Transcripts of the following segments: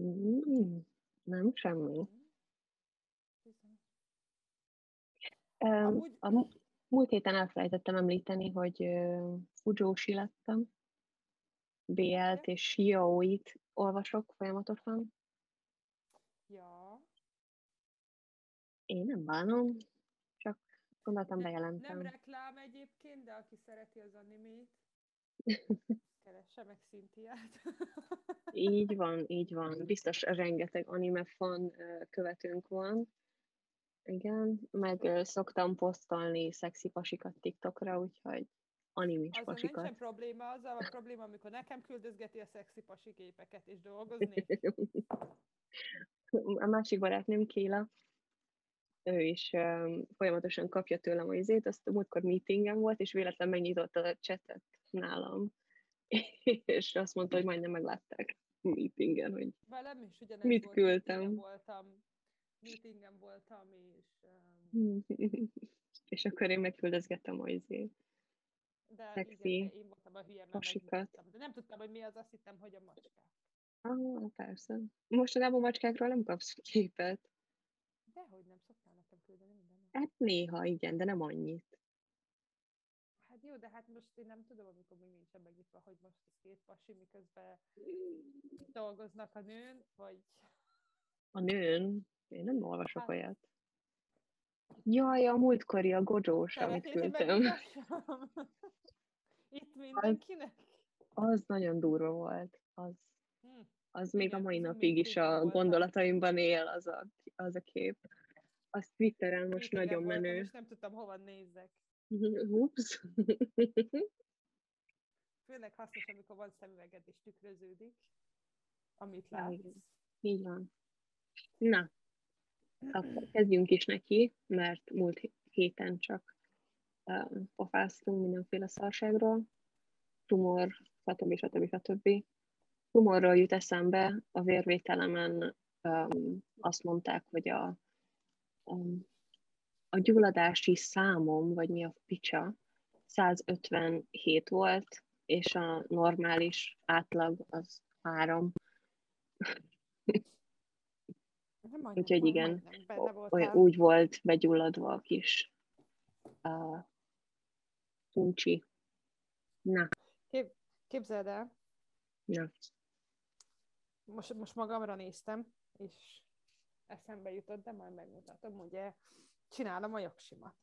Mm, nem semmi. Amúgy- a múlt héten elfelejtettem említeni, hogy Fujósi lettem. BL-t és Yaoi-t olvasok folyamatosan. Ja. Én nem bánom, csak gondoltam Nem bejelentem. reklám egyébként, de aki szereti az animét, keresse meg Szintiát. Így van, így van. Biztos rengeteg anime fan ö, követőnk van. Igen, meg szoktam posztolni szexi pasikat TikTokra, úgyhogy animés Azzal pasikat. nincsen probléma, azzal a probléma, amikor nekem küldözgeti a szexi pasi képeket és dolgozni. A másik barátnőm Kéla, ő is um, folyamatosan kapja tőlem a izét, azt múltkor meetingen volt, és véletlen megnyitotta a chatet nálam, és azt mondta, hogy majdnem meglátták meetingen, hogy Velem is ugyanez Mit volt, küldtem? meetingen voltam, meetingen voltam, és um, és akkor én megküldözgettem a izét. de Szexi igen, de én voltam a hülye, mert. De nem tudtam, hogy mi az, azt hittem, hogy a macskák. Ah, persze. Mostanában macskákról nem kapsz képet. Dehogy nem szoktál nekem küldeni minden. Hát néha igen, de nem annyit. Hát jó, de hát most én nem tudom, amikor még nincsen megnyitva, hogy most ez két pasi, miközben dolgoznak a nőn, vagy A nőn, én nem olvasok Hát- olyat. Jaj, a múltkori, a godzsós, amit küldtem. Itt mindenkinek? Az nagyon durva volt. Az, Hm. az még a Igen, mai az napig is a gondolataimban él az a, az a kép. Az Twitteren most Meetingen nagyon menő. És nem tudtam, hova nézzek. Ups. Főleg hasznos, amikor van szemüveged és tükröződik, amit látsz. igen. Így van. Na, akkor kezdjünk is neki, mert múlt héten csak uh, pofáztunk mindenféle szarságról. Tumor, stb. stb. stb. Tumorról jut eszembe, a vérvételemen um, azt mondták, hogy a, um, a gyulladási számom, vagy mi a picsa, 157 volt, és a normális átlag az 3. Nem majdnem, Úgyhogy igen, olyan, úgy volt begyulladva a kis uh, tuncsi. Na, Kép, képzeld el, na. most, most magamra néztem, és eszembe jutott, de majd megmutatom, ugye csinálom a jogsimat.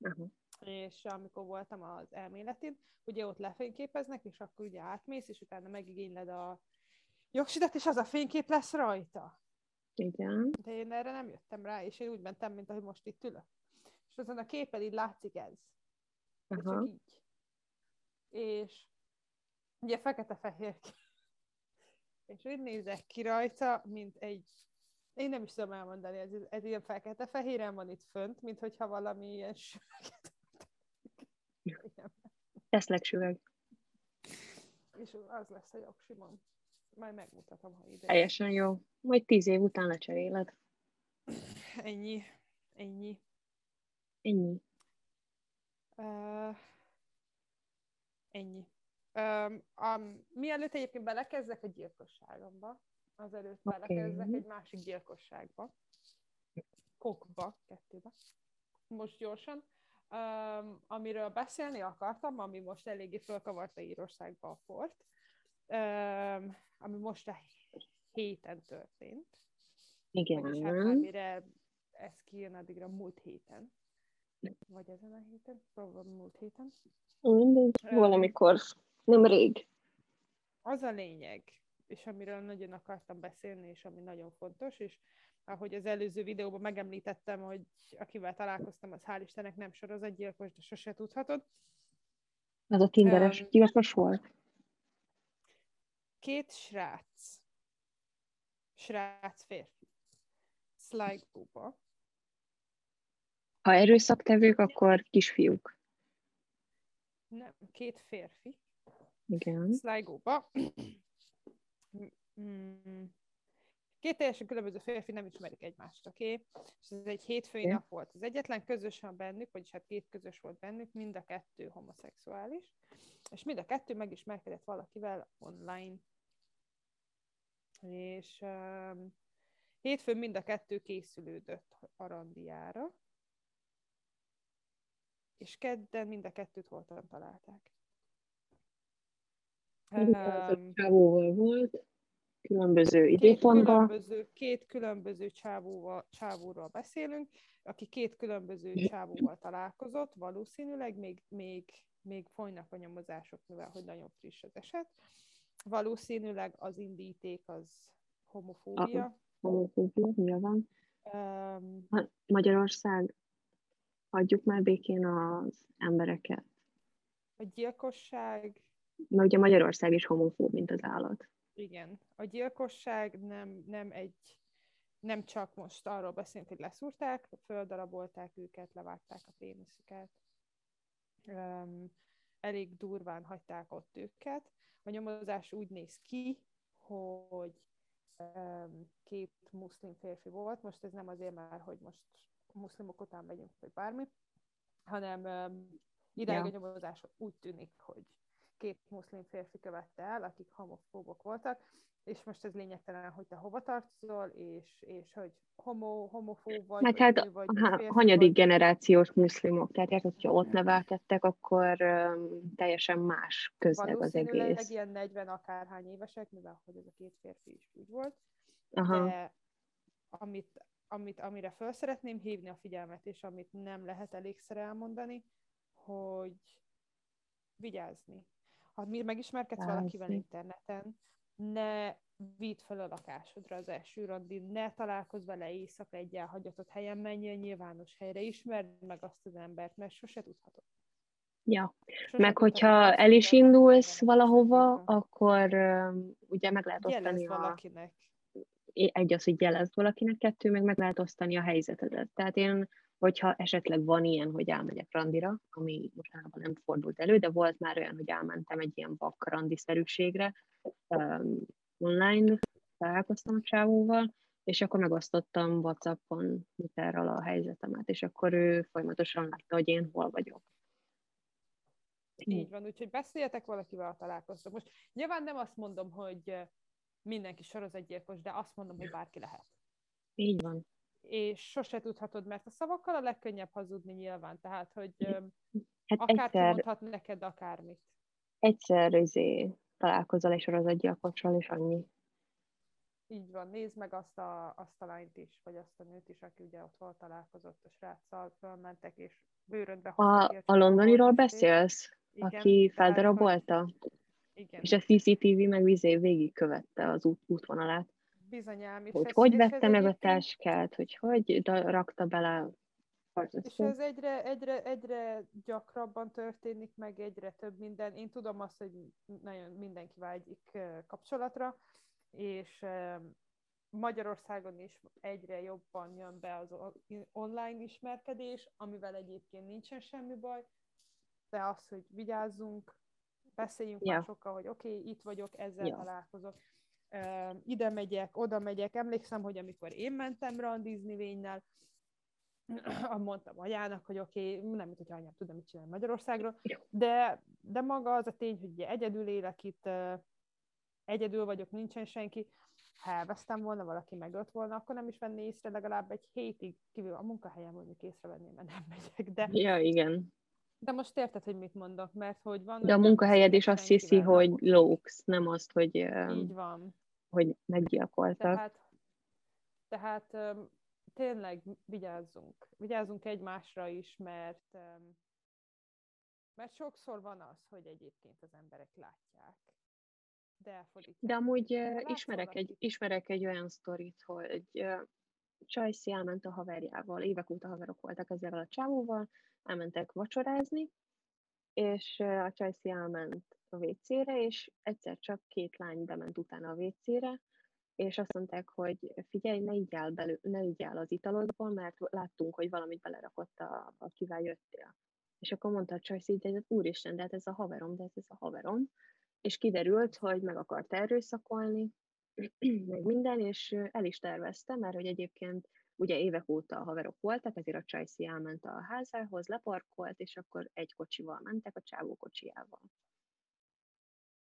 Aha. És amikor voltam az elméletin, ugye ott lefényképeznek, és akkor ugye átmész, és utána megigényled a jogsidat, és az a fénykép lesz rajta. Igen. De én erre nem jöttem rá, és én úgy mentem, mint ahogy most itt ülök. És azon a képen így látszik ez. Aha. csak így. És ugye fekete-fehér. És úgy nézek ki rajta, mint egy én nem is tudom elmondani, ez, ez ilyen fekete-fehéren van itt fönt, mint hogyha valami ilyen süveget. Teszlek süveg. És az lesz a jogsimom. Majd megmutatom, ha ide. Teljesen jó. Majd tíz év után lecseréled. Ennyi. Ennyi. Ennyi. Uh, ennyi. Um, um, mielőtt egyébként belekezdek a gyilkosságomba, azelőtt Oké. belekezdek egy másik gyilkosságba. Kokba, kettőbe. Most gyorsan. Um, amiről beszélni akartam, ami most eléggé fölkavarta Írországba a port, um, ami most a héten történt. Vagyis hát már Igen. mire ez kijön addigra múlt héten. Vagy ezen a héten? Próbálom múlt héten. Mindegy. Valamikor. Nem rég. Az a lényeg, és amiről nagyon akartam beszélni, és ami nagyon fontos, és ahogy az előző videóban megemlítettem, hogy akivel találkoztam, az hál' Istennek nem sorozatgyilkos, de sose tudhatod. Az a tinderes Öm. gyilkos volt. Két srác, srác férfi, Sligo-ba, Ha erőszaktevők, akkor kisfiúk. nem, két férfi, Igen. Sligo-ba. Mm. Két teljesen különböző férfi nem ismerik egymást, oké? Okay? És ez egy hétfői Oké. nap volt. Az egyetlen közös van bennük, vagyis hát két közös volt bennük, mind a kettő homoszexuális, és mind a kettő megismerkedett valakivel online. És um, hétfőn mind a kettő készülődött a randiára, és kedden mind a kettőt holtan találták. Um, csávóval volt, különböző időpontban. Különböző, két különböző csávóval, csávóról beszélünk, aki két különböző csávóval találkozott, valószínűleg még, még, még folynak a nyomozások, mivel hogy nagyon friss az eset. Valószínűleg az indíték az homofóbia. A, homofóbia, nyilván. Um, Magyarország, hagyjuk már békén az embereket. A gyilkosság... Na ugye Magyarország is homofób, mint az állat. Igen. A gyilkosság nem, nem egy nem csak most arról beszélünk, hogy leszúrták, földarabolták őket, levágták a péniszüket, um, elég durván hagyták ott őket. A nyomozás úgy néz ki, hogy um, két muszlim férfi volt, most ez nem azért már, hogy most muszlimok után megyünk, vagy bármi, hanem um, idáig ja. a nyomozás úgy tűnik, hogy két muszlim férfi követte el, akik homofóbok voltak, és most ez lényegtelen, hogy te hova tartozol, és, és hogy homo, homofób vagy, Meg hát vagy, ha, hanyadik vagy. generációs muszlimok, tehát érted, hogyha ott neveltettek, akkor um, teljesen más közeg az egész. ilyen 40 akárhány évesek, mivel hogy ez a két férfi is úgy volt, Aha. de amit, amit, amire fel szeretném hívni a figyelmet, és amit nem lehet elégszer elmondani, hogy vigyázni ha megismerkedsz valakivel interneten, ne vidd fel a lakásodra az első randi, ne találkozz vele éjszaka egy elhagyatott helyen, menjél nyilvános helyre, ismerd meg azt az embert, mert sose tudhatod. Ja, sose meg hogyha el is indulsz valahova, akkor ugye meg lehet osztani a... valakinek. Egy az, hogy jelezd valakinek, kettő, meg meg lehet osztani a helyzetedet. Tehát én hogyha esetleg van ilyen, hogy elmegyek randira, ami mostanában nem fordult elő, de volt már olyan, hogy elmentem egy ilyen vak randiszerűségre, um, online találkoztam a csávóval, és akkor megosztottam Whatsappon Twitterral a helyzetemet, és akkor ő folyamatosan látta, hogy én hol vagyok. Így van, úgyhogy beszéljetek valakivel, találkoztok. Most nyilván nem azt mondom, hogy mindenki sorozatgyilkos, de azt mondom, hogy bárki lehet. Így van és sose tudhatod, mert a szavakkal a legkönnyebb hazudni nyilván, tehát, hogy hát akár egyszer, mondhat neked akármit. Egyszer izé, találkozol egy sorozatgyilkossal, és annyi. Így van, nézd meg azt a, azt a lányt is, vagy azt a nőt is, aki ugye ott volt találkozott a sráccal, fölmentek, és bőrödbe A, a londoniról beszélsz? Igen, aki feldarabolta? Igen. És a CCTV meg vizé végigkövette az út, útvonalát. Bizonyám. Hogy ez, hogy vette meg a táskát, hogy hogy rakta bele és ez egyre, egyre, egyre gyakrabban történik, meg egyre több minden. Én tudom azt, hogy nagyon mindenki vágyik kapcsolatra, és Magyarországon is egyre jobban jön be az online ismerkedés, amivel egyébként nincsen semmi baj, de az, hogy vigyázzunk, beszéljünk másokkal, hogy oké, okay, itt vagyok, ezzel ja. találkozok ide megyek, oda megyek. Emlékszem, hogy amikor én mentem randizni vénynel, mondtam anyának, hogy oké, okay, nem, hogy anyám tudom, mit csinálni Magyarországról, de, de maga az a tény, hogy ugye egyedül élek itt, egyedül vagyok, nincsen senki, ha elvesztem volna, valaki megölt volna, akkor nem is venné észre legalább egy hétig, kívül a munkahelyem mondjuk észrevenném, mert nem megyek, de... Ja, igen. De most érted, hogy mit mondok, mert hogy van... De a munkahelyed is azt hiszi, hogy lóksz, nem azt, hogy... Így van hogy meggyilkoltak. Tehát, tehát tényleg vigyázzunk. Vigyázzunk egymásra is, mert mert sokszor van az, hogy egyébként az emberek látják, de elfordítják. De amúgy ismerek, egy, ismerek egy olyan sztorit, hogy Csajci elment a haverjával, évek óta haverok voltak ezzel a csávóval, elmentek vacsorázni, és a Csajci elment a WC-re, és egyszer csak két lány bement utána a WC-re, és azt mondták, hogy figyelj, ne igyál, belő, ne igyál az italodból, mert láttunk, hogy valamit belerakott, a, akivel jöttél. És akkor mondta a Csajci, hogy úristen, de hát ez a haverom, de hát ez a haverom. És kiderült, hogy meg akart erőszakolni, meg minden, és el is tervezte, mert hogy egyébként ugye évek óta a haverok voltak, ezért a Csajci elment a házához, leparkolt, és akkor egy kocsival mentek, a csávó kocsijával.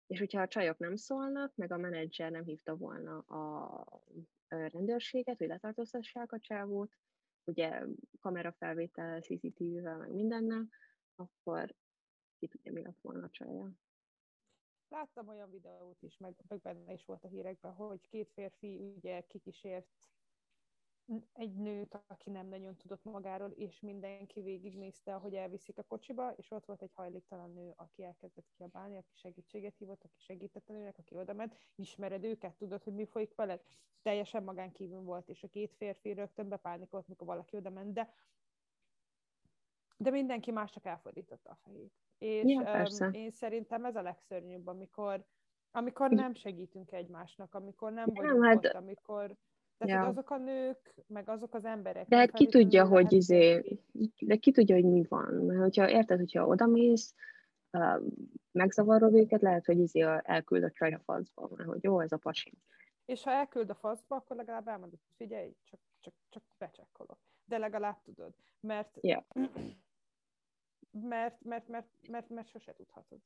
És hogyha a csajok nem szólnak, meg a menedzser nem hívta volna a rendőrséget, hogy letartóztassák a csávót, ugye kamerafelvétel, CCTV-vel, meg mindennel, akkor ki tudja, mi lett volna a csaja. Láttam olyan videót is, meg, meg benne is volt a hírekben, hogy két férfi ugye kikísért egy nőt, aki nem nagyon tudott magáról, és mindenki végignézte, hogy elviszik a kocsiba, és ott volt egy hajléktalan nő, aki elkezdett kiabálni, aki segítséget hívott, aki segített a nőnek, aki oda ment, ismered őket, tudod, hogy mi folyik veled? Teljesen magán kívül volt, és a két férfi rögtön bepánikolt, mikor valaki oda ment, de, de mindenki más csak elfordította a fejét. És ja, um, én szerintem ez a legszörnyűbb, amikor, amikor nem segítünk egymásnak, amikor nem vagyunk nem, hát... ott, amikor tehát ja. azok a nők, meg azok az emberek. De hát ki tudja, hogy izé, de ki tudja, hogy mi van. Mert hogyha érted, hogyha odamész, uh, megzavarod őket, lehet, hogy izé a csaj a faszba, mert hogy jó, ez a pasi. És ha elküld a faszba, akkor legalább elmondod, hogy figyelj, csak, csak, csak becsekkolok. De legalább tudod. Mert, yeah. mert, mert, mert, mert, mert sose tudhatod.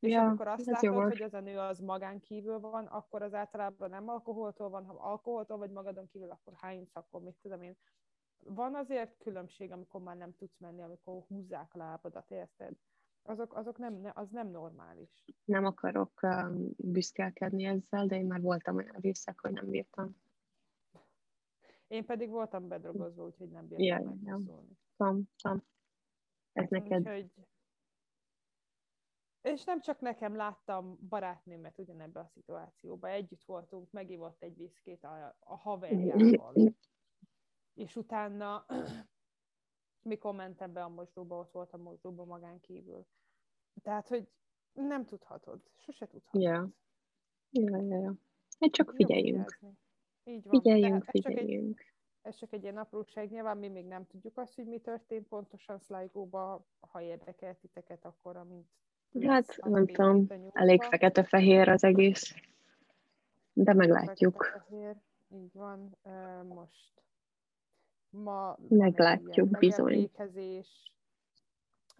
És ja, amikor azt látod, jogos. hogy az a nő az magán kívül van, akkor az általában nem alkoholtól van, ha alkoholtól vagy magadon kívül, akkor hány akkor mit tudom én. Van azért különbség, amikor már nem tudsz menni, amikor húzzák a lábadat, érted? Azok, azok nem, az nem normális. Nem akarok um, büszkélkedni ezzel, de én már voltam olyan részek, hogy nem bírtam. Én pedig voltam bedrogozva, úgyhogy nem bírtam ja, megszólni. Tom, tom. Ez neked... Úgyhogy és nem csak nekem láttam barátnőmet ugyanebben a szituációban, együtt voltunk, megivott egy viszkét a, a haverjával. És utána, mikor mentem be a mosdóba, ott volt a mosdóba magán kívül. Tehát, hogy nem tudhatod, sose tudhatod. Ja. Ja, ja, ja. Hát csak figyeljünk. Így van. Figyeljünk, ez figyeljünk. Csak egy, ez csak egy ilyen apróság, nyilván mi még nem tudjuk azt, hogy mi történt pontosan Sligo-ba, ha érdekel titeket, akkor amint Hát nem tudom, elég fekete-fehér az egész. De meglátjuk. Így van, most ma meglátjuk bizony.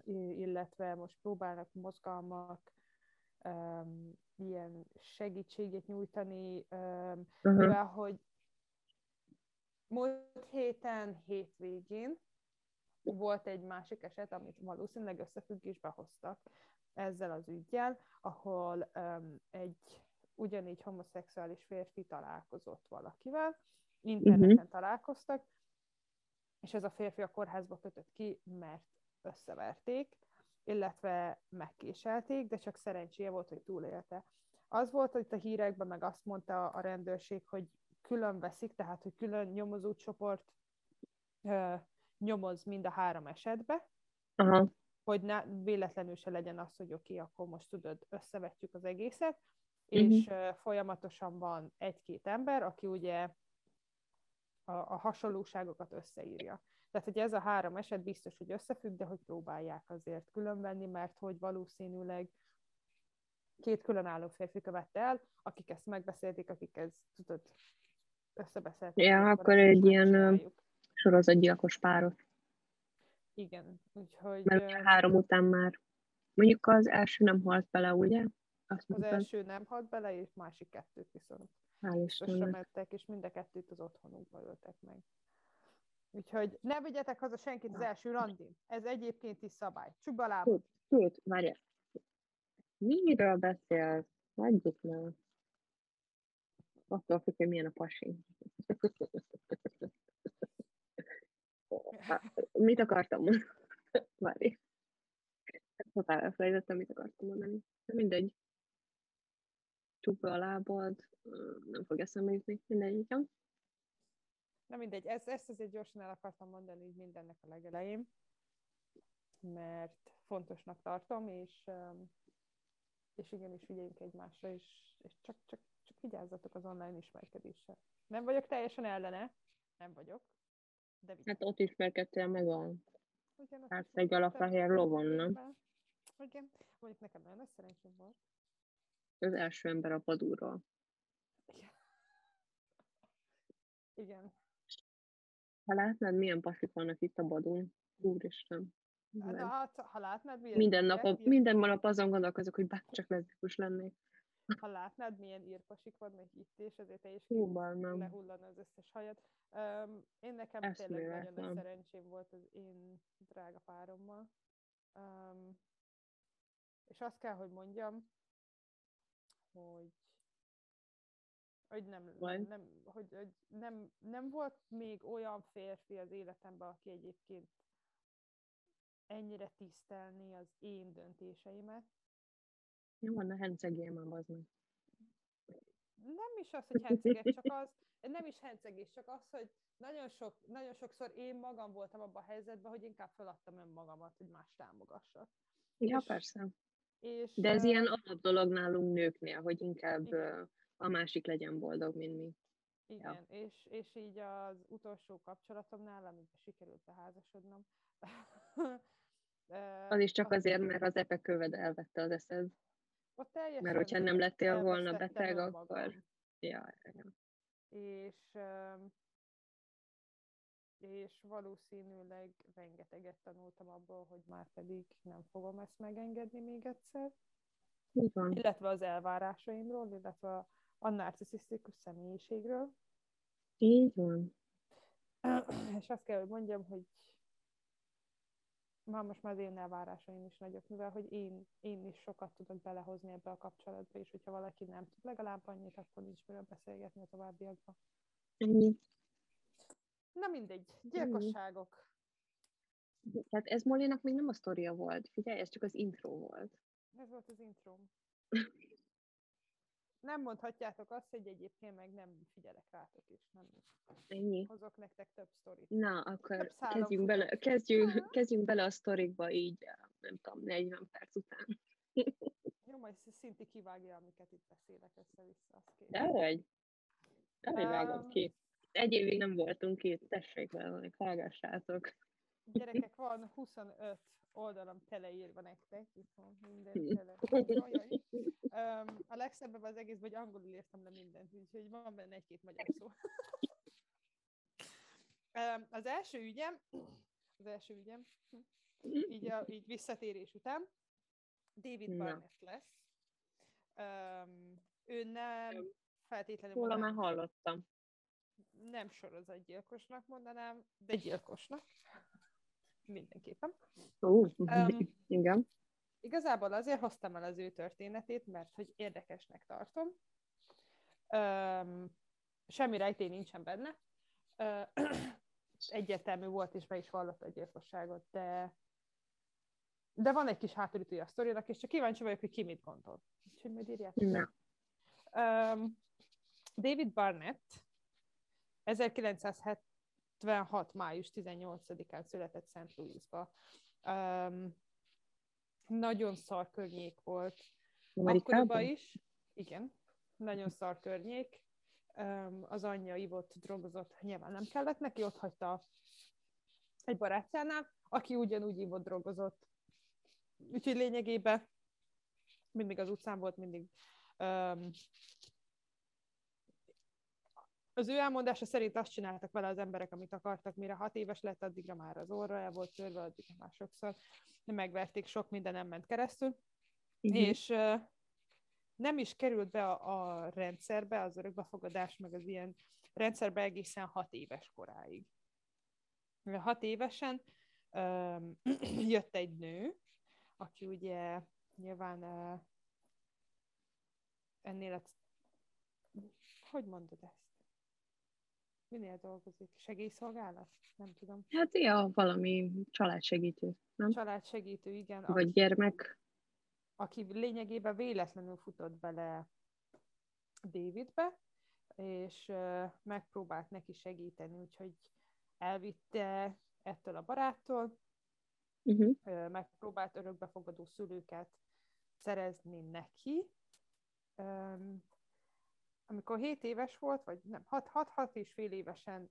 illetve most próbálnak mozgalmak um, ilyen segítséget nyújtani, um, uh-huh. mivel hogy múlt héten, hétvégén volt egy másik eset, amit valószínűleg összefüggésbe hoztak ezzel az ügyjel, ahol um, egy ugyanígy homoszexuális férfi találkozott valakivel, interneten uh-huh. találkoztak, és ez a férfi a kórházba kötött ki, mert összeverték, illetve megkéselték, de csak szerencséje volt, hogy túlélte. Az volt, hogy a hírekben meg azt mondta a rendőrség, hogy külön veszik, tehát hogy külön nyomozó csoport ö, nyomoz mind a három esetbe, uh-huh hogy ne, véletlenül se legyen az, hogy oké, okay, akkor most tudod, összevetjük az egészet, uh-huh. és uh, folyamatosan van egy-két ember, aki ugye a, a hasonlóságokat összeírja. Tehát, hogy ez a három eset biztos, hogy összefügg, de hogy próbálják azért különvenni, mert hogy valószínűleg két különálló férfi követte el, akik ezt megbeszélték, akik ezt, tudod, összebeszélték. Ja, akkor egy ilyen sorozatgyilkos párot. Igen, úgyhogy... Mert három után már, mondjuk az első nem halt bele, ugye? Azt az mondtad. első nem halt bele, és másik kettőt viszont mentek, és mind a kettőt az otthonunkba öltek meg. Úgyhogy ne vigyetek haza senkit az első randin. Ez egyébként is szabály. Csukd a lábad. Sőt, várjál. Miről beszélsz? Hagyjuk le. Attól függ, hogy milyen a pasi. Mit akartam mondani? Várj. Totál elfelejtettem, mit akartam mondani. De mindegy. Csukva a lábad, nem fog eszembe jutni, mindegy, igen. Na mindegy, ezt, ezt azért gyorsan el akartam mondani így mindennek a legelején, mert fontosnak tartom, és, és igenis figyeljünk egymásra, és, és csak, csak, csak vigyázzatok az online ismerkedéssel. Nem vagyok teljesen ellene, nem vagyok, de hát ott ismerkedtél meg a hát egy alapfehér lovon, nem? Igen, mondjuk nekem nagyon nagy szerencsém volt. Az első ember a padúról. Igen. Igen. Ha látnád, milyen pasik vannak itt a badun. Úristen. Hát, ha látnád, milyen minden nap, a, minden nap azon gondolkozok, hogy bár csak leszbikus lennék. Ha látnád, milyen írkosik vannak itt, és ezért te is lehullana az összes hajad. Um, én nekem Ezt tényleg nagyon nagy szerencsém volt az én drága párommal. Um, és azt kell, hogy mondjam, hogy hogy nem, nem, hogy, hogy nem, nem volt még olyan férfi az életemben, aki egyébként ennyire tisztelni az én döntéseimet. Jó, van a hencegél már, az meg. Nem is az, hogy henceges, csak az, nem is hencegés, csak az, hogy nagyon, sok, nagyon sokszor én magam voltam abban a helyzetben, hogy inkább feladtam önmagamat, hogy más támogassak. Ja, És- persze. És, De ez ö, ilyen alap dolog nálunk nőknél, hogy inkább Igen. a másik legyen boldog, mint mi. Igen, és, és így az utolsó kapcsolatomnál, amiben sikerült beházasodnom, Az is csak azért, mert az epe köved elvette az eszed. Ott teljesen Mert hogyha nem lettél volna beteg, önmagam. akkor... Ja, ja. És, és valószínűleg rengeteget tanultam abból, hogy már pedig nem fogom ezt megengedni még egyszer. Van. Illetve az elvárásaimról, illetve a, a narcisztikus személyiségről. Így van. és azt kell, hogy mondjam, hogy már most már az én elvárásaim is nagyok, mivel hogy én, én is sokat tudok belehozni ebbe a kapcsolatba, és hogyha valaki nem tud legalább annyit, akkor nincs miről beszélgetni a továbbiakban. Ennyi. Na mindegy, gyilkosságok. Tehát ez Molinak még nem a sztoria volt. Figyelj, ez csak az intro volt. Ez volt az introm. Nem mondhatjátok azt, hogy egyébként meg nem figyelek rátok is, nem Ennyi. hozok nektek több sztorit. Na, akkor kezdjünk bele, kezdjünk, kezdjünk bele a sztorikba így, nem tudom, 40 perc után. Jó, majd Szinti kivágja, amiket itt beszélek össze-vissza. Azt kész. De hogy? De hogy vágod Um, ki? Egy évig nem voltunk itt, tessék velünk, hallgassátok. Gyerekek, van 25 oldalam teleírva nektek, itt van minden Hm. Um, a legszebb az egészben, hogy angolul írtam le mindent, úgyhogy van benne egy-két magyar szó. Az első ügyem, az első ügyem, így, a, így visszatérés után, David. Barnett lesz. Um, ő nem feltétlenül Róla már hallottam. nem sorozatgyilkosnak mondanám, de gyilkosnak. Mindenképpen. Ó, Um, igen. Igazából azért hoztam el az ő történetét, mert hogy érdekesnek tartom. Um, semmi rejtély nincsen benne. Uh, egyértelmű volt, és be is vallotta a gyilkosságot, de de van egy kis hátulütője a sztorinak, és csak kíváncsi vagyok, hogy ki mit gondol. Úgyhogy majd írjátok. Um, David Barnett 1976. május 18-án született St. Louisba. Um, nagyon szar környék volt. Akkoriban Amerikában? is. Igen, nagyon szar környék. Az anyja ivott, drogozott, nyilván nem kellett neki, ott hagyta egy barátjánál, aki ugyanúgy ivott, drogozott. Úgyhogy lényegében mindig az utcán volt, mindig um, az ő elmondása szerint azt csináltak vele az emberek, amit akartak, mire hat éves lett, addigra már az orra el volt törve, addigra már sokszor megverték, sok minden nem ment keresztül, Mhm. és uh, nem is került be a, a rendszerbe, az örökbefogadás, meg az ilyen rendszerbe egészen hat éves koráig. Hat évesen um, jött egy nő, aki ugye nyilván uh, ennél a... Hogy mondod ezt? Minél dolgozik? Segélyszolgálat? Nem tudom. Hát ja, valami családsegítő, nem? Családsegítő, igen. Vagy aki- gyermek. Aki lényegében véletlenül futott bele Davidbe, és megpróbált neki segíteni, úgyhogy elvitte ettől a baráttól, Uh-huh. megpróbált örökbefogadó szülőket szerezni neki. Amikor 7 éves volt, vagy nem, 6-6 és fél évesen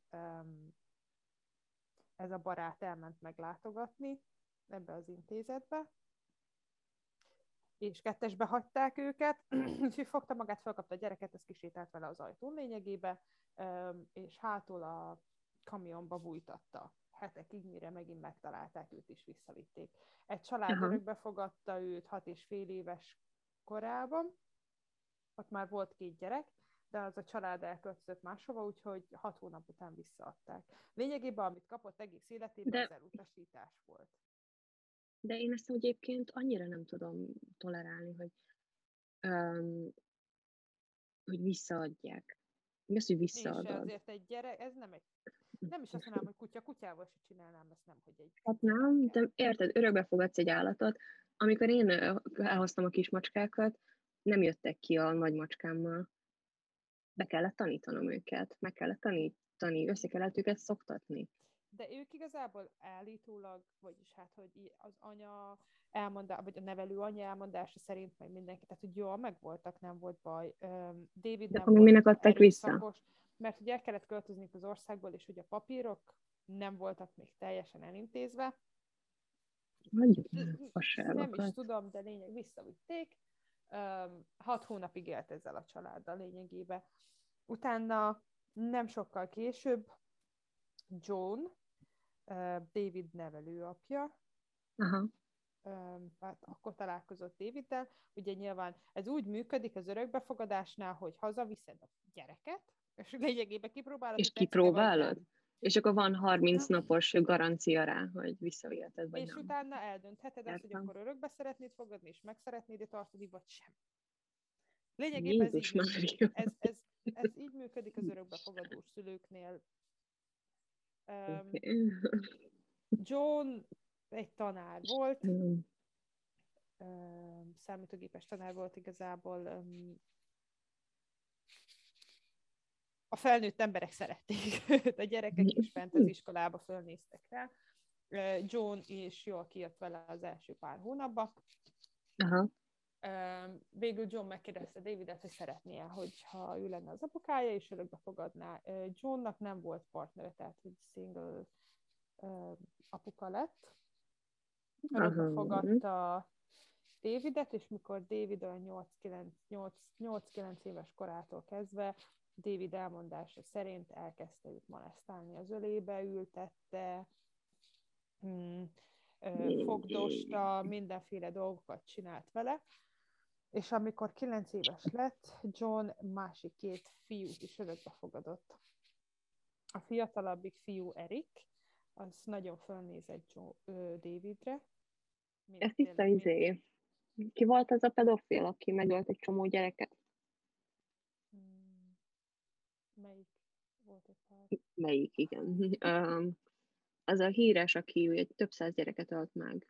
ez a barát elment meglátogatni ebbe az intézetbe, és kettesbe hagyták őket, úgyhogy fogta magát, felkapta a gyereket, ez kisétált vele az ajtón lényegébe, és hátul a kamionba bújtatta hetekig, mire megint megtalálták őt is visszavitték. Egy család Aha. örökbe fogadta őt hat és fél éves korában, ott már volt két gyerek, de az a család elköltözött máshova, úgyhogy hat hónap után visszaadták. Lényegében, amit kapott egész életében, de... az elutasítás volt. De én ezt egyébként annyira nem tudom tolerálni, hogy, um, hogy visszaadják. Mi az, hogy visszaadod? És ezért egy gyerek, ez nem egy nem is azt mondanám, hogy kutya, kutyával se csinálnám ezt, nem, hogy egy... Hát nem, de érted, örökbe fogadsz egy állatot. Amikor én elhoztam a kismacskákat, nem jöttek ki a nagy macskámmal. Be kellett tanítanom őket, meg kellett tanítani, össze kellett őket szoktatni. De ők igazából állítólag, vagyis hát, hogy az anya elmondá, vagy a nevelő anya elmondása szerint meg mindenki, tehát hogy jól megvoltak, nem volt baj. David De nem minek adták vissza? Mert ugye el kellett költözni az országból, és ugye a papírok nem voltak még teljesen elintézve. Nem is tudom, de lényeg visszavitték. hat hónapig élt ezzel a családdal lényegében. Utána nem sokkal később John, David nevelőapja, Aha. hát akkor találkozott Daviddel. Ugye nyilván ez úgy működik az örökbefogadásnál, hogy hazaviszed a gyereket, és lényegében kipróbálod. És kipróbálod? És akkor van 30 napos garancia rá, hogy visszaviheted, vagy És nem. utána eldöntheted azt, hogy akkor örökbe szeretnéd fogadni, és meg szeretnéd tartani, vagy sem. Lényegében ez így, működik. ez, ez, ez így működik az örökbefogadós szülőknél. Um, John egy tanár volt, um, számítógépes tanár volt igazából, um, a felnőtt emberek szerették a gyerekek is fent az iskolába fölnéztek rá. John is jól kijött vele az első pár hónapban. Aha. Végül John megkérdezte Davidet, hogy szeretné hogyha ő lenne az apukája, és örökbe fogadná. Johnnak nem volt partnere, tehát hogy single apuka lett. Örökbe fogadta Davidet, és mikor David olyan 8-9 éves korától kezdve David elmondása szerint elkezdte őt molesztálni az ölébe, ültette, hmm, fogdosta, mindenféle dolgokat csinált vele, és amikor kilenc éves lett, John másik két fiút is örökbe fogadott. A fiatalabbik fiú Erik, az nagyon fölnézett Joe, ö, Davidre. Ez tiszta izé. Ki volt az a pedofil, aki megölt egy csomó gyereket? Melyik volt egy pár? Melyik, igen. Um, az a híres, aki egy több száz gyereket ölt meg.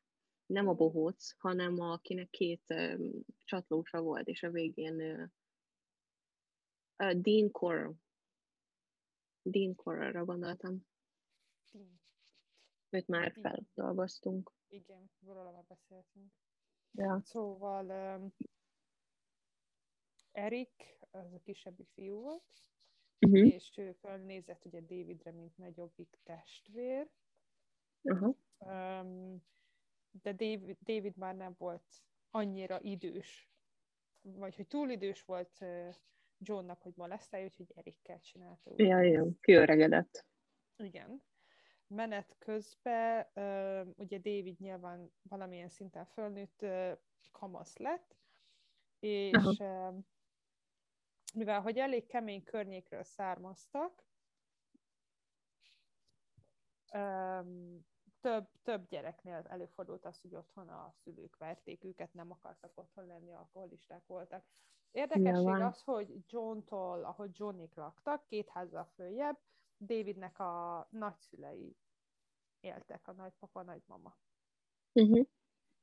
Nem a bohóc, hanem akinek két um, csatlósa volt, és a végén uh, uh, Dean Corr. Dean Corralra gondoltam. Dean. Őt már Dean. feldolgoztunk. Igen, róla már beszéltünk. Ja. Szóval um, Erik, az a kisebbik fiú volt, uh-huh. és ő felnézett ugye Davidre, mint nagyobbik testvér. Uh-huh. Um, de David, David már nem volt annyira idős, vagy hogy túl idős volt Johnnak, hogy molesztálja, úgyhogy Erikkel csinálta. Úgy. Ja, jó, kiöregedett. Igen. Menet közben ugye David nyilván valamilyen szinten fölnőtt, kamasz lett, és uh-huh mivel hogy elég kemény környékről származtak, több, több gyereknél előfordult az, hogy otthon a szülők verték őket, nem akartak otthon lenni, alkoholisták voltak. Érdekesség ja, az, hogy John-tól, ahogy Johnnyk laktak, két házzal följebb, Davidnek a nagyszülei éltek, a nagypapa, nagymama. Uh-huh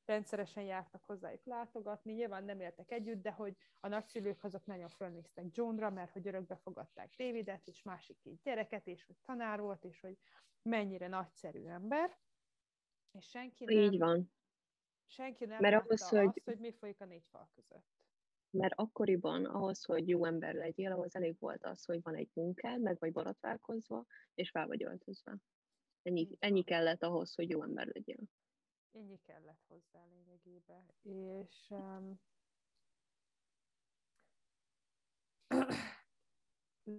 rendszeresen jártak hozzájuk látogatni, nyilván nem éltek együtt, de hogy a nagyszülők azok nagyon fölnéztek Johnra, mert hogy örökbe fogadták Davidet, és másik két gyereket, és hogy tanár volt, és hogy mennyire nagyszerű ember. És senki nem, Így van. Senki nem mert ahhoz, hogy... azt, hogy mi folyik a négy fal között. Mert akkoriban ahhoz, hogy jó ember legyél, ahhoz elég volt az, hogy van egy munkád, meg vagy baratválkozva, és fel vagy öltözve. Ennyi, ennyi kellett ahhoz, hogy jó ember legyél ennyi kellett hozzá lényegében. És um,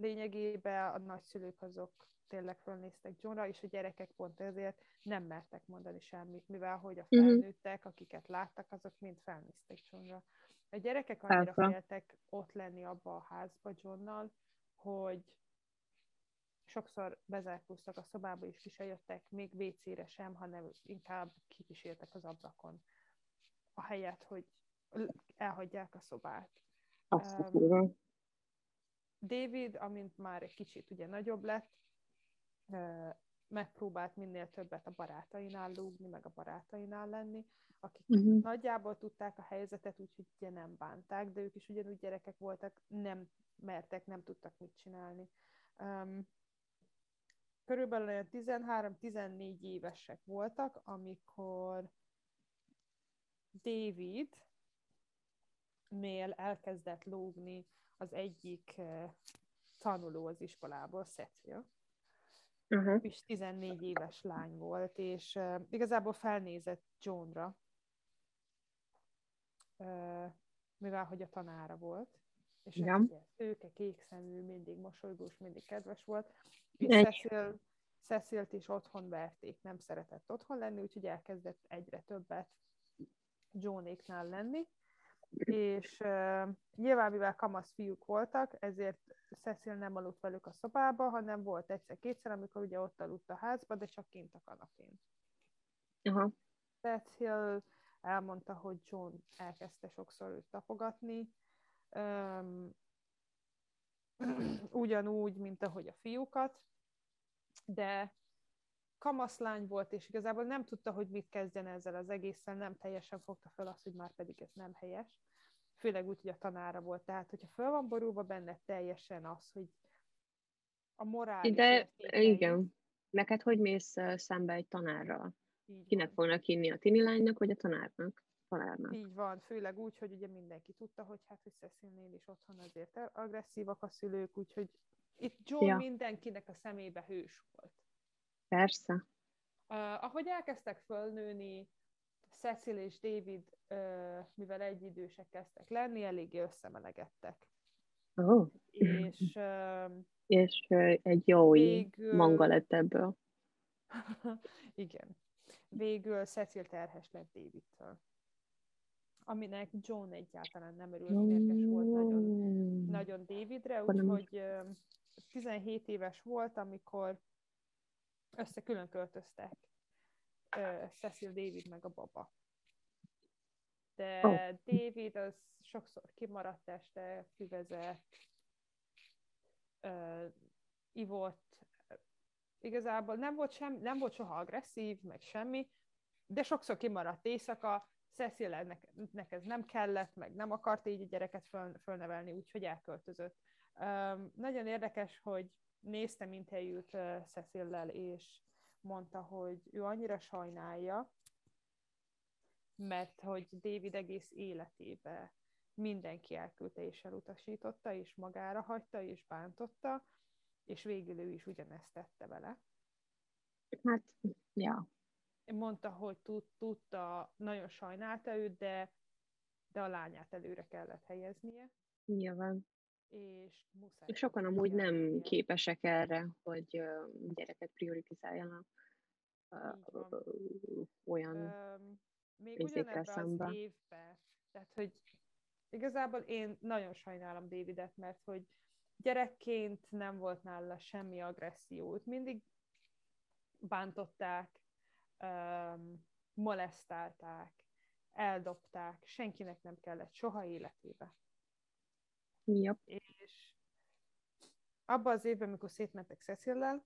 lényegében a nagyszülők azok tényleg fölnéztek Johnra, és a gyerekek pont ezért nem mertek mondani semmit, mivel hogy a mhm. felnőttek, akiket láttak, azok mind felnéztek Johnra. A gyerekek annyira Persze. féltek ott lenni abba a házba Johnnal, hogy sokszor bezárkóztak a szobába, és ki se jöttek, még WC-re sem, hanem inkább kikísértek az ablakon. A helyet, hogy elhagyják a szobát. Azt kurva. David, amint már egy kicsit ugye nagyobb lett, megpróbált minél többet a barátainál lúgni, meg a barátainál lenni, akik Uh-huh. nagyjából tudták a helyzetet, úgyhogy ugye nem bánták, de ők is ugyanúgy gyerekek voltak, nem mertek, nem tudtak mit csinálni. Um, körülbelül olyan 13-14 évesek voltak, amikor David nél elkezdett lógni az egyik tanuló az iskolából, Cecil Uh-huh. és 14 éves lány volt, és uh, igazából felnézett Johnra, uh, mivel hogy a tanára volt, és hát ugye szőke, kék szemű, mindig mosolygós, mindig kedves volt, és Egy. Cecil, Cecilt is otthon verték, nem szeretett otthon lenni, úgyhogy elkezdett egyre többet Johnéknál lenni, és uh, nyilván mivel kamasz fiúk voltak, ezért Cecil nem aludt velük a szobába, hanem volt egyszer-kétszer, amikor ugye ott aludt a házba, de csak kint a kanapén. Aha. Cecil elmondta, hogy John elkezdte sokszor őt tapogatni, um, ugyanúgy, mint ahogy a fiúkat, de kamaszlány volt, és igazából nem tudta, hogy mit kezdjen ezzel az egésszel, nem teljesen fogta fel azt, hogy már pedig ez nem helyes. Főleg úgy, hogy a tanára volt. Tehát, hogyha föl van borulva benne teljesen az, hogy a morális De igen, neked hogy mész szembe egy tanárral? így Kinek van. fognak inni a tini lánynak, vagy a tanárnak? Tanárnak. Így van, főleg úgy, hogy ugye mindenki tudta, hogy hát, Cecilnél is otthon azért agresszívak a szülők, úgyhogy itt John Ja. mindenkinek a szemébe hős volt. Persze. Uh, ahogy elkezdtek fölnőni, Cecil és David, uh, mivel egyidősek kezdtek lenni, eléggé összemelegedtek. Oh. És uh, És ö, egy jó Végül- manga lett ebből. igen, végül Cecil terhes lett Davidtől. Aminek John egyáltalán nem örült, mérges volt nagyon nagyon Davidre, úgyhogy ö, 17 éves volt, amikor összekülön költöztek ö, Cecil, David meg a baba. De Ó. David az sokszor kimaradt este, füvezett, ö, ivott, igazából nem volt, sem, nem volt soha agresszív, meg semmi, de sokszor kimaradt éjszaka, Cecilnek ez nem kellett, meg nem akart így a gyereket föl, fölnevelni, úgyhogy elköltözött. Um, nagyon érdekes, hogy néztem interjút uh, Cecillel, és mondta, hogy ő annyira sajnálja, mert hogy David egész életébe mindenki elküldte és elutasította, és magára hagyta, és bántotta, és végül ő is ugyanezt tette vele. Hát, ja. Mondta, hogy tud, tudta, nagyon sajnálta őt, de, de a lányát előre kellett helyeznie, Nyilván. És muszáj. Sokan amúgy nem képesek erre, hogy gyereket prioritizáljanak olyan Öm, még ugyanebben az szemben. évben, tehát hogy igazából én nagyon sajnálom Davidet, mert hogy gyerekként nem volt nála semmi agresszió, őt mindig bántották, öm, molesztálták, eldobták, senkinek nem kellett soha életébe. Yep. És abban az évben, amikor szétmentek Cecillel,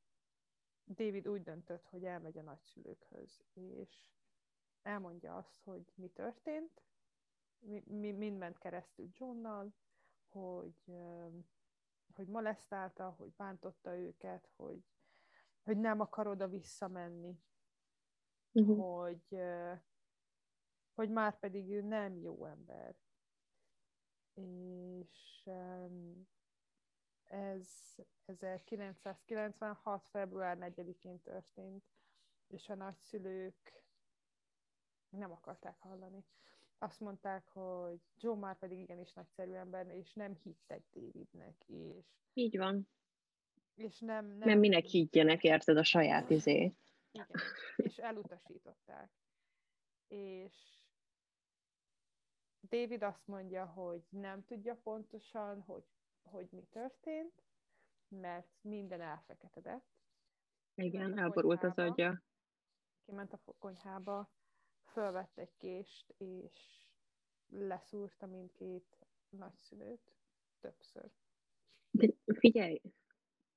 David úgy döntött, hogy elmegy a nagyszülőkhöz, és elmondja azt, hogy mi történt, mi, mi mind ment keresztül Johnnal, hogy, hogy molesztálta, hogy bántotta őket, hogy, hogy nem akar oda visszamenni, Uh-huh. hogy, hogy már pedig ő nem jó ember. És öm, ez 1996. február 4-én történt, és a nagyszülők nem akarták hallani. Azt mondták, hogy Joe már pedig igenis nagyszerű ember, és nem hittek Davidnek, és, Így van. és nem, nem, Nem minek higgyenek, érted, a saját izé. Igen, és elutasították. És David azt mondja, hogy nem tudja pontosan, hogy, hogy mi történt, mert minden elfeketedett. Igen, elborult az agya. Kiment a konyhába, fölvett egy kést, és leszúrta mindkét nagyszülőt többször. De figyelj,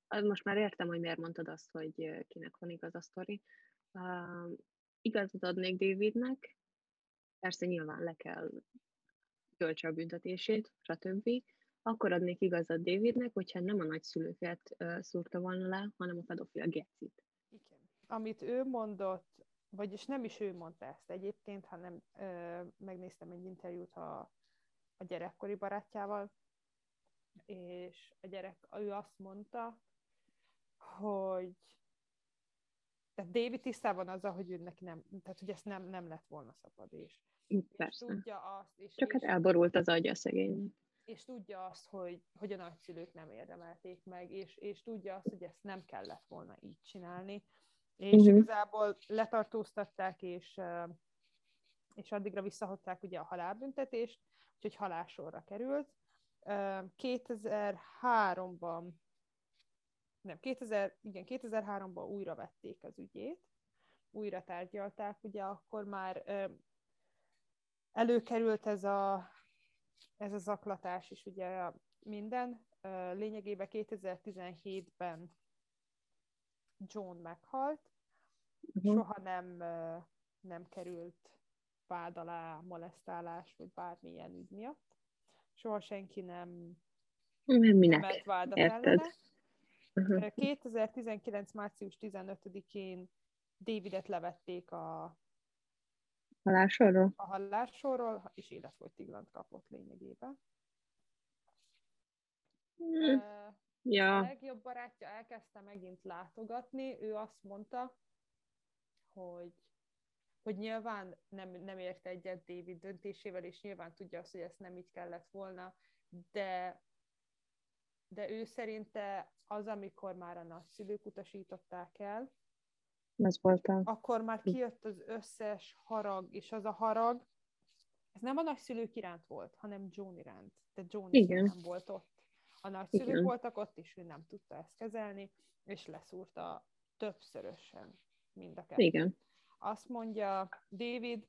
most már értem, hogy miért mondtad azt, hogy kinek van igaz a sztori. Uh, igazat adnék Davidnek, persze nyilván le kell töltse a büntetését, stb. Akkor adnék igazat Davidnek, hogyha nem a nagyszülőket szúrta volna le, hanem a pedofil gecit. Igen. Amit ő mondott, vagyis nem is ő mondta ezt egyébként, hanem ö, megnéztem egy interjút a, a gyerekkori barátjával, és a gyerek, ő azt mondta, hogy tehát David tisztában azzal, hogy ő neki nem, tehát hogy ezt nem, nem lett volna szabad, és, és tudja azt, és, Csak és, hát elborult az agya szegény. És tudja azt, hogy, hogy a nagyszülők nem érdemelték meg, és, és tudja azt, hogy ezt nem kellett volna így csinálni, és uh-huh. igazából letartóztatták, és, és addigra visszahozták ugye a halálbüntetést, úgyhogy halálsorra került. 2003-ban nem, 2000, igen, 2003-ban újra vették az ügyét, újra tárgyalták, ugye akkor már előkerült ez a, ez a zaklatás is, ugye minden. Lényegében 2017-ben John meghalt, uh-huh. soha nem, nem került vád alá molesztálás, vagy bármilyen ügy miatt. Soha senki nem Minek? emelt vádat Érted? ellene. Uh-huh. 2019. március 15-én Davidet levették a halálsorról, a halálsorról és életfogytiglant kapott lényegében. Mm. Ja. A legjobb barátja elkezdte megint látogatni, ő azt mondta, hogy hogy nyilván nem, nem érte egyet David döntésével, és nyilván tudja azt, hogy ezt nem így kellett volna, de de ő szerinte az, amikor már a nagyszülők utasították el, ez volt a... akkor már kijött az összes harag, és az a harag, ez nem a nagyszülők iránt volt, hanem John iránt. De John Igen. nem volt ott. A nagyszülők Igen. voltak ott, és ő nem tudta ezt kezelni, és leszúrta többszörösen mind a kettőt. Igen. Azt mondja David,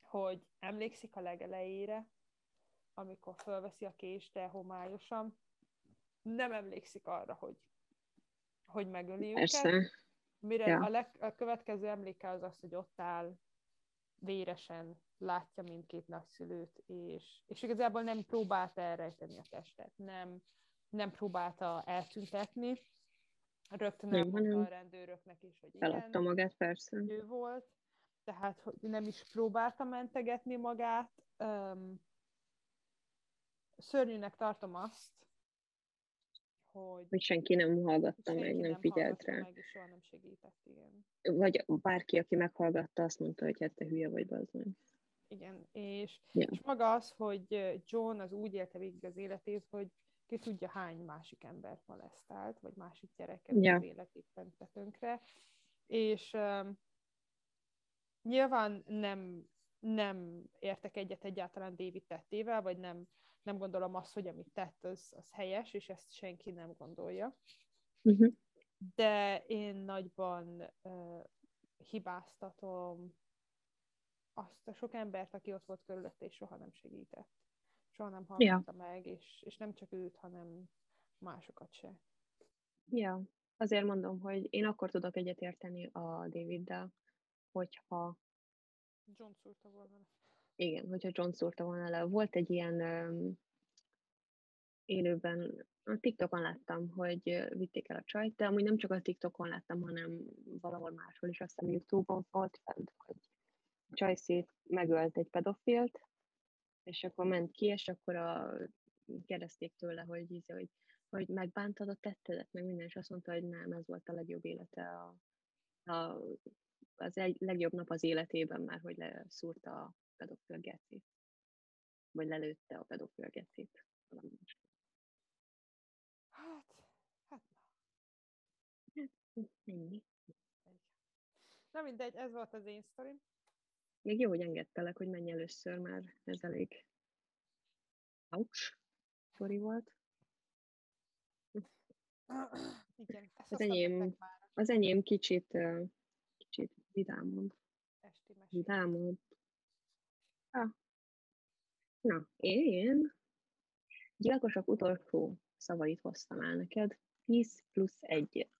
hogy emlékszik a legelejére, amikor fölveszi a kést, de homályosan, nem emlékszik arra, hogy, hogy megöli Persze. őket. Mire ja. a, leg, a következő emléke az az, hogy ott áll véresen, látja mindkét nagyszülőt, és, és igazából nem próbálta elrejteni a testet, nem, nem próbálta eltüntetni, rögtön nem, elmondta a rendőröknek is, hogy igen, feladta magát, persze. ő volt, tehát hogy nem is próbálta mentegetni magát. Um, szörnyűnek tartom azt, hogy, hogy senki nem hallgatta senki meg, nem, nem figyelt rá. Meg, és soha nem segített, igen. Vagy bárki, aki meghallgatta, azt mondta, hogy hát te hülye vagy, bazd Igen, és, ja. és maga az, hogy John az úgy élte végig az életét, hogy ki tudja hány másik embert molesztált, vagy másik gyereket ja. az életét tette tönkre, és um, nyilván nem, nem értek egyet egyáltalán David tettével, vagy nem nem gondolom azt, hogy amit tett, az, az helyes, és ezt senki nem gondolja. Uh-huh. De én nagyban uh, hibáztatom azt a sok embert, aki ott volt körülötte, és soha nem segített. Soha nem hallgatta ja. meg, és, és nem csak őt, hanem másokat se. Ja, azért mondom, hogy én akkor tudok egyetérteni a Daviddel, hogyha John szúrta volna igen, hogyha John szúrta volna le. Volt egy ilyen um, élőben, a TikTokon láttam, hogy vitték el a csajt, de amúgy nem csak a TikTokon láttam, hanem valahol máshol is, aztán YouTube-on volt fent, hogy a csaj szét megölt egy pedofilt, és akkor ment ki, és akkor a, kérdezték tőle, hogy, íze, hogy, hogy megbántad a tettedet, meg minden, és azt mondta, hogy nem, ez volt a legjobb élete a, a az egy legjobb nap az életében már, hogy leszúrta a pedofil gecét. Vagy lelőtte a pedofil gecét. Hát, hát na. Hát, ennyi. Na mindegy, ez volt az én sztorim. Még jó, hogy engedtelek, hogy menj először, mert ez elég ouch sztori volt. Igen, Az enyém, már az enyém kicsit, kicsit vidámabb. Vidámabb. Ah. Na, én gyilkosok utolsó szavait hoztam el neked. 10 plusz 1.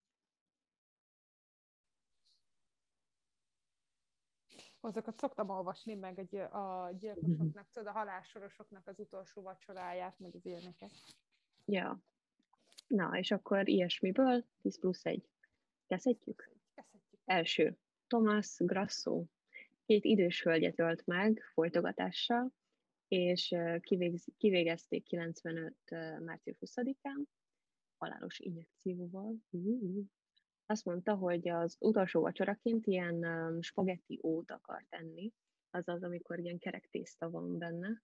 Azokat szoktam olvasni, meg a, gy- a gyilkosoknak, tudod, a halálsorosoknak az utolsó vacsoráját, meg az ilyeneket. Ja. Na, és akkor ilyesmiből 10 plusz 1. Kezdhetjük? Kezdhetjük. Első. Thomas Grasso. Két idős hölgyet ölt meg folytogatással, és kivégz, kivégezték 95. ö, március 20-án halálos injekcióval. Uh. Azt mondta, hogy az utolsó vacsoraként ilyen spagetti ót akar tenni, azaz, amikor ilyen kerek tészta van benne,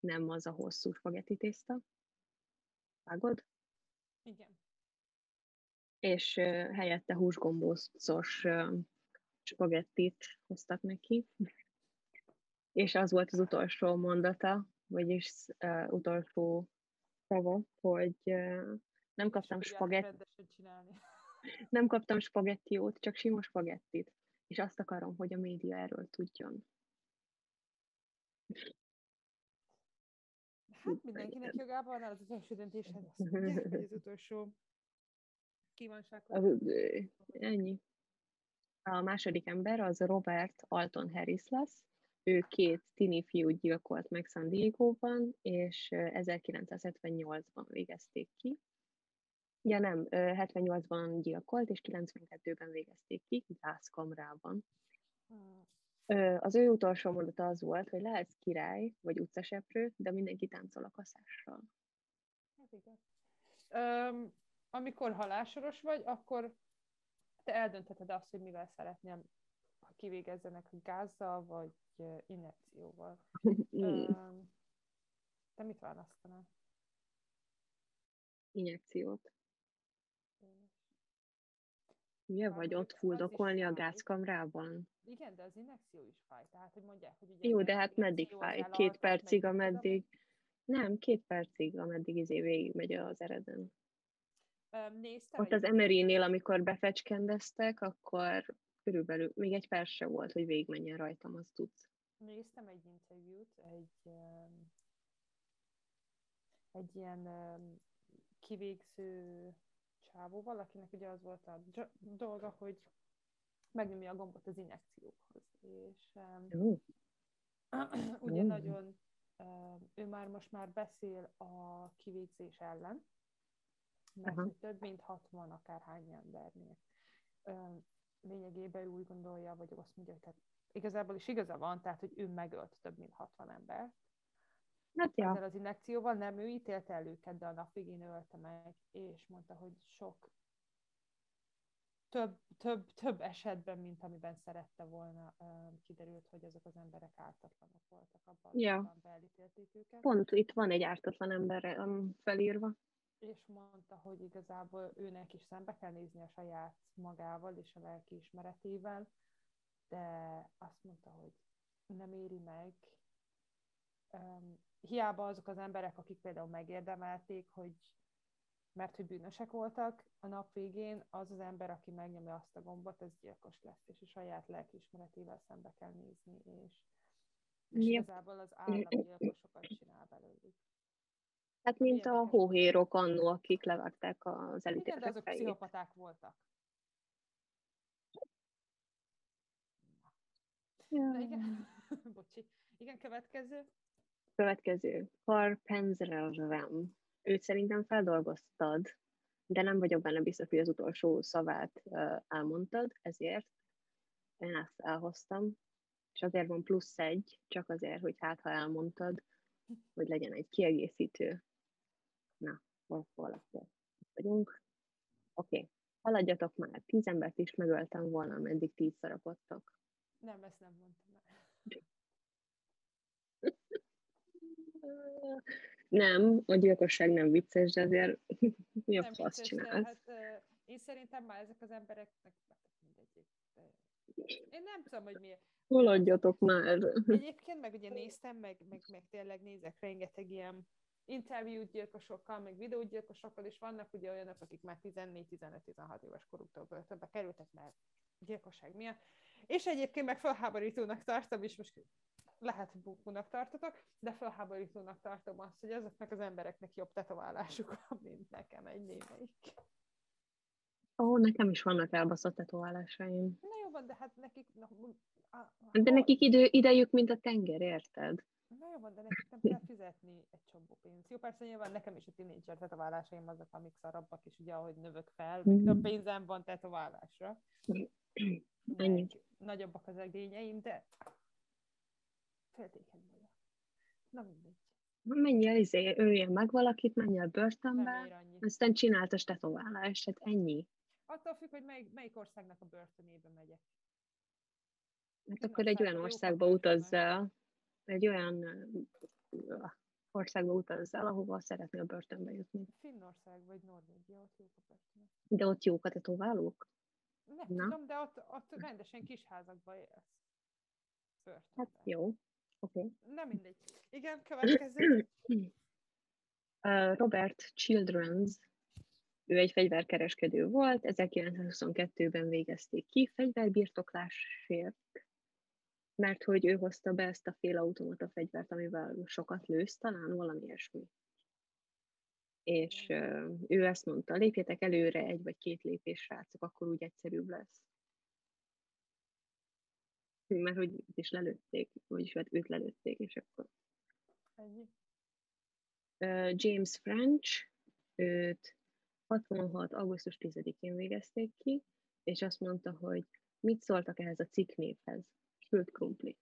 nem az a hosszú spagetti tészta. Vágod? Igen. és helyette húsgombócos ö, spagettit hoztak neki. És az volt az utolsó mondata, vagyis ö, utolsó szava, hogy ö, nem kaptam, Tudják spaget, rendesen csinálni. nem kaptam spagettiót, csak sima spagettit. És azt akarom, hogy a média erről tudjon. Hát mindenkinek jogában az utolsó döntéshez, mondják, hogy az utolsó kívánsághoz. Az, ö, ennyi. A második ember az Robert Alton Harris lesz. Ő két tini fiút gyilkolt meg San Diego-ban, és ö, 1978-ban végezték ki. Ja nem, ö, 78-ban gyilkolt, és 92-ben végezték ki, gázkamrában. Az ő utolsó mondata az volt, hogy lehetsz király, vagy utcaseprő, de mindenki táncol a kaszással. Hát igen. Öm, amikor halásoros vagy, akkor te eldöntheted azt, hogy mivel szeretnél, ha kivégezzenek gázzal, vagy injekcióval. Te mit választanál? Injekciót. Ugye, Bár vagy ott fuldokolni a gázkamrában? Igen, de az injekció is fáj. Tehát, hogy mondják, hogy ugye Jó, de hát meddig fáj? Két percig, ameddig... Nem, két percig, ameddig izé végig megy az ereden. Néztem Ott az Emery-nél, amikor befecskendeztek, akkor körülbelül még egy perc se volt, hogy végigmenjen rajtam, azt tudsz. Néztem egy interjút, egy, egy ilyen kivégző csávóval, akinek ugye az volt a dolga, hogy megnyomja a gombot az injekciókhoz. És um, Jó. ugye Ó. nagyon, um, ő már most már beszél a kivégzés ellen, mert hogy több mint 60 akárhány embernél. Um, lényegében úgy gondolja, vagy azt mondja, hogy tehát igazából is igaza van, tehát hogy ő megölt több mint 60 embert. Hát Ezzel ja, az injekcióval nem ő ítélte el őket, de a nap végén ő ölte meg, és mondta, hogy sok több, több, több esetben, mint amiben szerette volna, kiderült, hogy azok az emberek ártatlanok voltak abban, Ja. beelítélték őket. pont itt van egy ártatlan emberre um, felírva. És mondta, hogy igazából őnek is szembe kell nézni a saját magával és a lelki ismeretével, de azt mondta, hogy nem éri meg. Um, hiába azok az emberek, akik például megérdemelték, hogy mert hogy bűnösek voltak, a nap végén az az ember, aki megnyomja azt a gombot, az gyilkos lesz, és a saját lelkiismeretével szembe kell nézni, és, és igazából az államgyilkosokat csinál belőlük. Hát mint a hóhérok annó, akik levágták az Igen, de elítéltek azok fejét. pszichopaták voltak. Ja. Na igen, bocsi. Igen, következő. Következő. Carpenterem. Őt szerintem feldolgoztad, de nem vagyok benne biztos, hogy az utolsó szavát elmondtad, ezért én ezt elhoztam, és azért van plusz egy, csak azért, hogy hát, ha elmondtad, hogy legyen egy kiegészítő. Hol valaki vagyunk. Oké, okay. haladjatok már. Tíz embert is megöltem volna, ameddig tíz szarakodtok. Nem, ezt nem mondtam el. Nem, a gyilkosság nem vicces, de azért mi a fasz de csinálsz? hát én szerintem már ezek az embereknek hát mindegy. de Én nem tudom, hogy miért. Haladjatok már. Egyébként meg ugye néztem, meg, meg, meg tényleg nézek rengeteg ilyen interjút gyilkosokkal, meg videógyilkosokkal, és vannak ugye olyanok, akik már 14-15-16 éves koruktól börtönbe kerültek, mert gyilkosság miatt. És egyébként meg felháborítónak tartom, és most lehet, hogy bukónak tartotok, de felháborítónak tartom azt, hogy azoknak az embereknek jobb tetoválásuk van, mint nekem egy némelyik. Ó, nekem is vannak elbaszott tetoválásaim. Na jó van, de hát nekik... Na, de nekik idő, idejük, mint a tenger, érted? Na jó de nekik nem kell fizetni egy csomó pénzt. Jó, persze nyilván nekem is a tínédzser tetoválásaim azok, amik szarabbak, és ugye ahogy növök fel, mm. több pénzem van tetoválásra. Ennyi. Nagyobbak az egényeim, de féltékeny vagyok. Na mindegy. Menj el, izé, öljön meg valakit, menj el börtönbe, aztán csináltas tetoválást, hát ennyi. Attól függ, hogy melyik, melyik országnak a börtönébe megyek. Hát akkor egy olyan országba utazz el, egy olyan országba utazz el, ahova szeretnél börtönbe jutni. Finnország vagy Norvégia, ott jók a börtönök. De ott jók a tetoválók? Nem Na? tudom, de ott, ott rendesen kis házakba élsz. Hát jó, oké. Okay. Na mindegy. Igen, következő. Robert Childrens ő egy fegyverkereskedő volt, 1922-ben végezték ki fegyverbirtoklásért, mert hogy ő hozta be ezt a félautomata fegyvert, amivel sokat lősz, talán valami ilyesmi. És ő ezt mondta, lépjetek előre egy vagy két lépés, srácok, akkor úgy egyszerűbb lesz. Mert hogy őt is lelőtték, vagyis hát őt lelőtték, és akkor... James French, őt 66. augusztus 10-én végezték ki, és azt mondta, hogy mit szóltak ehhez a cikknévhez. Sült krumpli.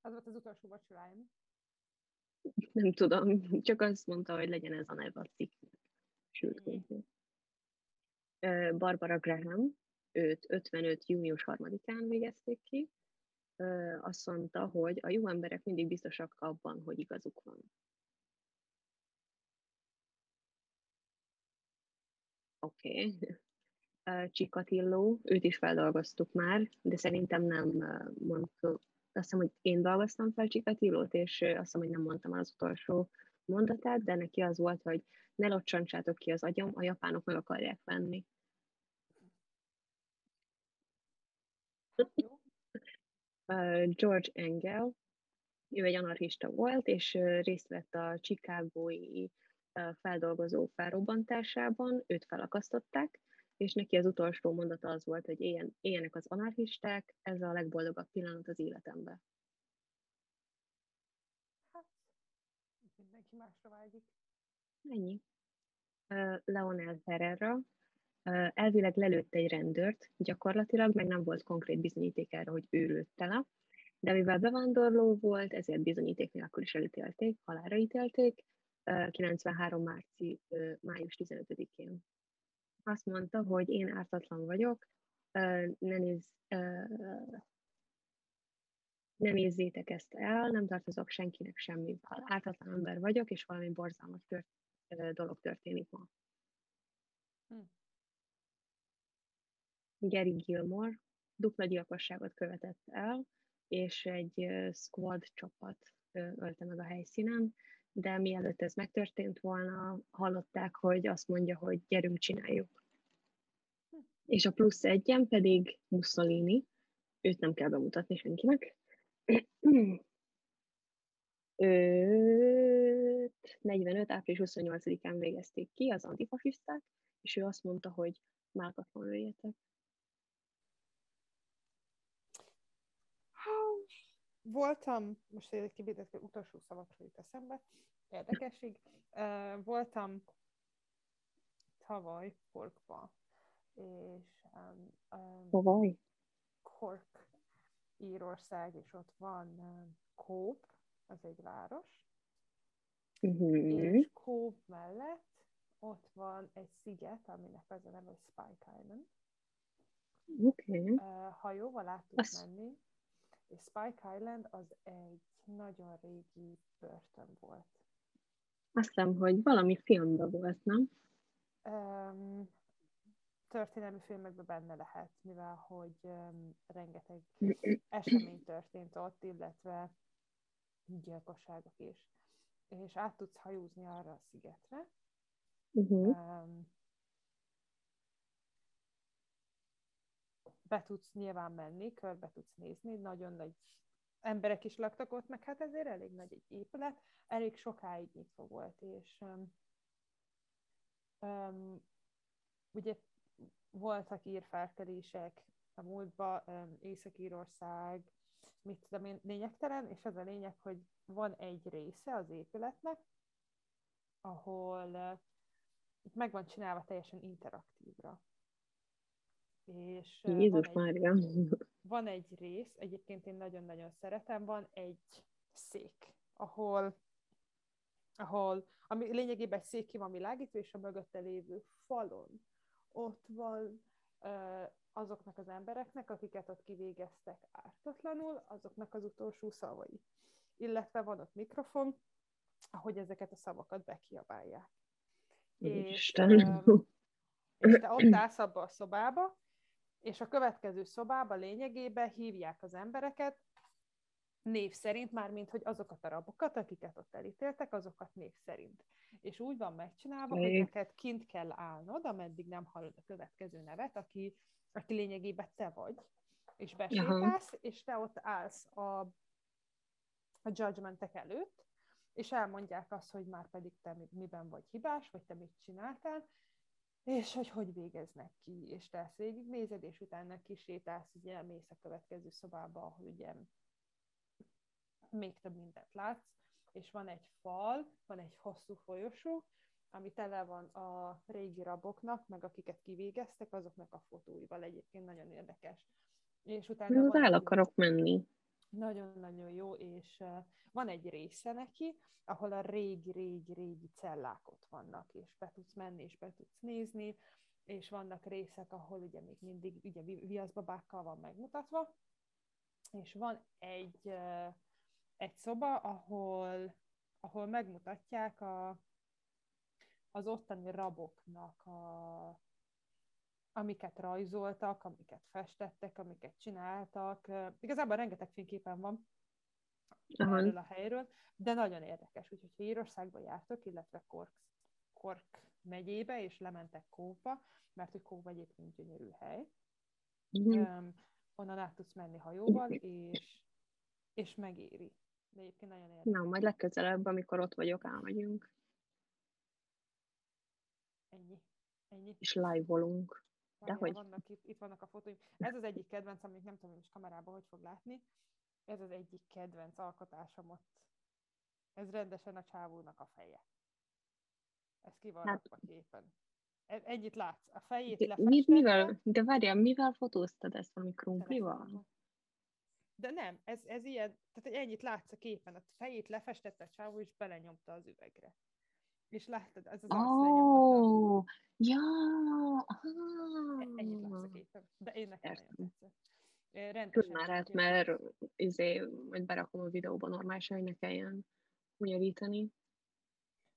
Az volt az utolsó vacsoráim. Nem tudom, csak azt mondta, hogy legyen ez a neve a cikknek. Sült krumpli. Barbara Graham, őt 55. június 3-án végezték ki. Azt mondta, hogy a jó emberek mindig biztosak abban, hogy igazuk van. Oké. Okay. Csikatilló, őt is feldolgoztuk már, de szerintem nem mondtuk. Azt hiszem, hogy én dolgoztam fel Csikatillót, és azt hiszem, hogy nem mondtam az utolsó mondatát, de neki az volt, hogy ne locsantsátok ki az agyam, a japánok meg akarják venni. George Engel, ő egy anarchista volt, és részt vett a Chicagói feldolgozó felrobbantásában, őt felakasztották, és neki az utolsó mondata az volt, hogy éljen, éljenek az anarchisták, ez a legboldogabb pillanat az életemben. Hát, mindenki másra vágyik. Ennyi. Uh, Leonel Ferrera uh, elvileg lelőtt egy rendőrt, gyakorlatilag meg nem volt konkrét bizonyíték erre, hogy ő lőtte le, de mivel bevándorló volt, ezért bizonyíték nélkül is elítélték, halára ítélték, 93. Márci, május 15-én. Azt mondta, hogy én ártatlan vagyok, ne, néz, ne nézzétek ezt el, nem tartozok senkinek semmi. Ártatlan ember vagyok, és valami borzalmas tört, dolog történik ma. Hm. Gary Gilmore dupla gyilkosságot követett el, és egy squad csapat ölte meg a helyszínen, de mielőtt ez megtörtént volna, hallották, hogy azt mondja, hogy gyerünk, csináljuk. És a plusz egyen pedig Mussolini, őt nem kell bemutatni senkinek. Őt 45. április 28-án végezték ki az antifasiszták, és ő azt mondta, hogy málkatlan lőjetek. Voltam, most egy kivételező utolsó szavakról jut eszembe, érdekesség, voltam tavaly Korkba, és um, um, tavaly? Kork, Írország, és ott van um, Kóp, az egy város, uh-huh. és Kóp mellett ott van egy sziget, aminek az a neve, Spike Island. Okay. Uh, hajóval át tudsz Azt... menni, és Spike Island az egy nagyon régi börtön volt. Azt hiszem, hogy valami filmben volt, nem? Um, történelmi filmekben benne lehet, mivel hogy um, rengeteg esemény történt ott, illetve gyilkosságok is. És át tudsz hajózni arra a szigetre. Uh-huh. Um, be tudsz nyilván menni, körbe tudsz nézni, nagyon nagy emberek is laktak ott, meg hát ezért elég nagy egy épület, elég sokáig nyitva volt, és um, um, ugye voltak írfelkelések a múltban, um, Észak-Írország, mit tudom én, lényegtelen, és az a lényeg, hogy van egy része az épületnek, ahol uh, meg van csinálva teljesen interaktívra. És Jézus van, egy, van egy rész, egyébként én nagyon-nagyon szeretem, van egy szék, ahol ahol, ami lényegében egy szék ki van világítva, és a mögötte lévő falon ott van azoknak az embereknek, akiket ott kivégeztek ártatlanul, azoknak az utolsó szavai. Illetve van ott mikrofon, ahogy ezeket a szavakat bekiabálják. Isten. És, és te ott állsz abba a szobába, és a következő szobába lényegében hívják az embereket, név szerint, már mint hogy azokat a rabokat, akiket ott elítéltek, azokat név szerint. És úgy van megcsinálva, hogy neked kint kell állnod, ameddig nem hallod a következő nevet, aki, aki lényegében te vagy. És besétálsz, Aha. és te ott állsz a, a judgmentek előtt, és elmondják azt, hogy már pedig te miben vagy hibás, vagy te mit csináltál, és hogy hogy végeznek ki, és te ezt végignézed, és utána kisétálsz, ugye mész a következő szobába, ahol ugye még több mindent látsz, és van egy fal, van egy hosszú folyosó, ami tele van a régi raboknak, meg akiket kivégeztek, azoknak a fotóival egyébként nagyon érdekes. És utána van el akarok menni. Nagyon-nagyon jó, és van egy része neki, ahol a régi-régi-régi cellák ott vannak, és be tudsz menni, és be tudsz nézni, és vannak részek, ahol ugye még mindig ugye viaszbabákkal van megmutatva, és van egy egy szoba, ahol, ahol megmutatják a, az ottani raboknak a, amiket rajzoltak, amiket festettek, amiket csináltak. Igazából rengeteg fényképen van Aha. erről a helyről, de nagyon érdekes. Úgyhogy ha Írországba jártok, illetve Kork, Kork megyébe, és lementek Kóba, mert hogy Kóba egyébként gyönyörű hely, uh-huh. um, onnan át tudsz menni hajóval, és, és megéri. De egyébként nagyon érdekes. Na, majd legközelebb, amikor ott vagyok, elmegyünk. Ennyi. Ennyi. És live-olunk. De hogy? Vannak itt, itt vannak a fotóim. Ez az egyik kedvenc, amit nem tudom, hogy kamerában hogy fog látni. Ez az egyik kedvenc alkotásom ott. Ez rendesen a csávónak a feje. Ez ki van hát, a képen. E, ennyit látsz. A fejét de, Mivel, de várjál, mivel fotóztad ezt valami krumplival? De nem, ez, ez ilyen, tehát ennyit látsz a képen, a fejét lefestette a csávó, és belenyomta az üvegre. És láttad, ez az oh, Ja, e, Ennyit képen. De én nekem nagyon tetszett. Rendesen. már át, mert izé, majd berakom a videóba normálisan, hogy ne kelljen ugyanítani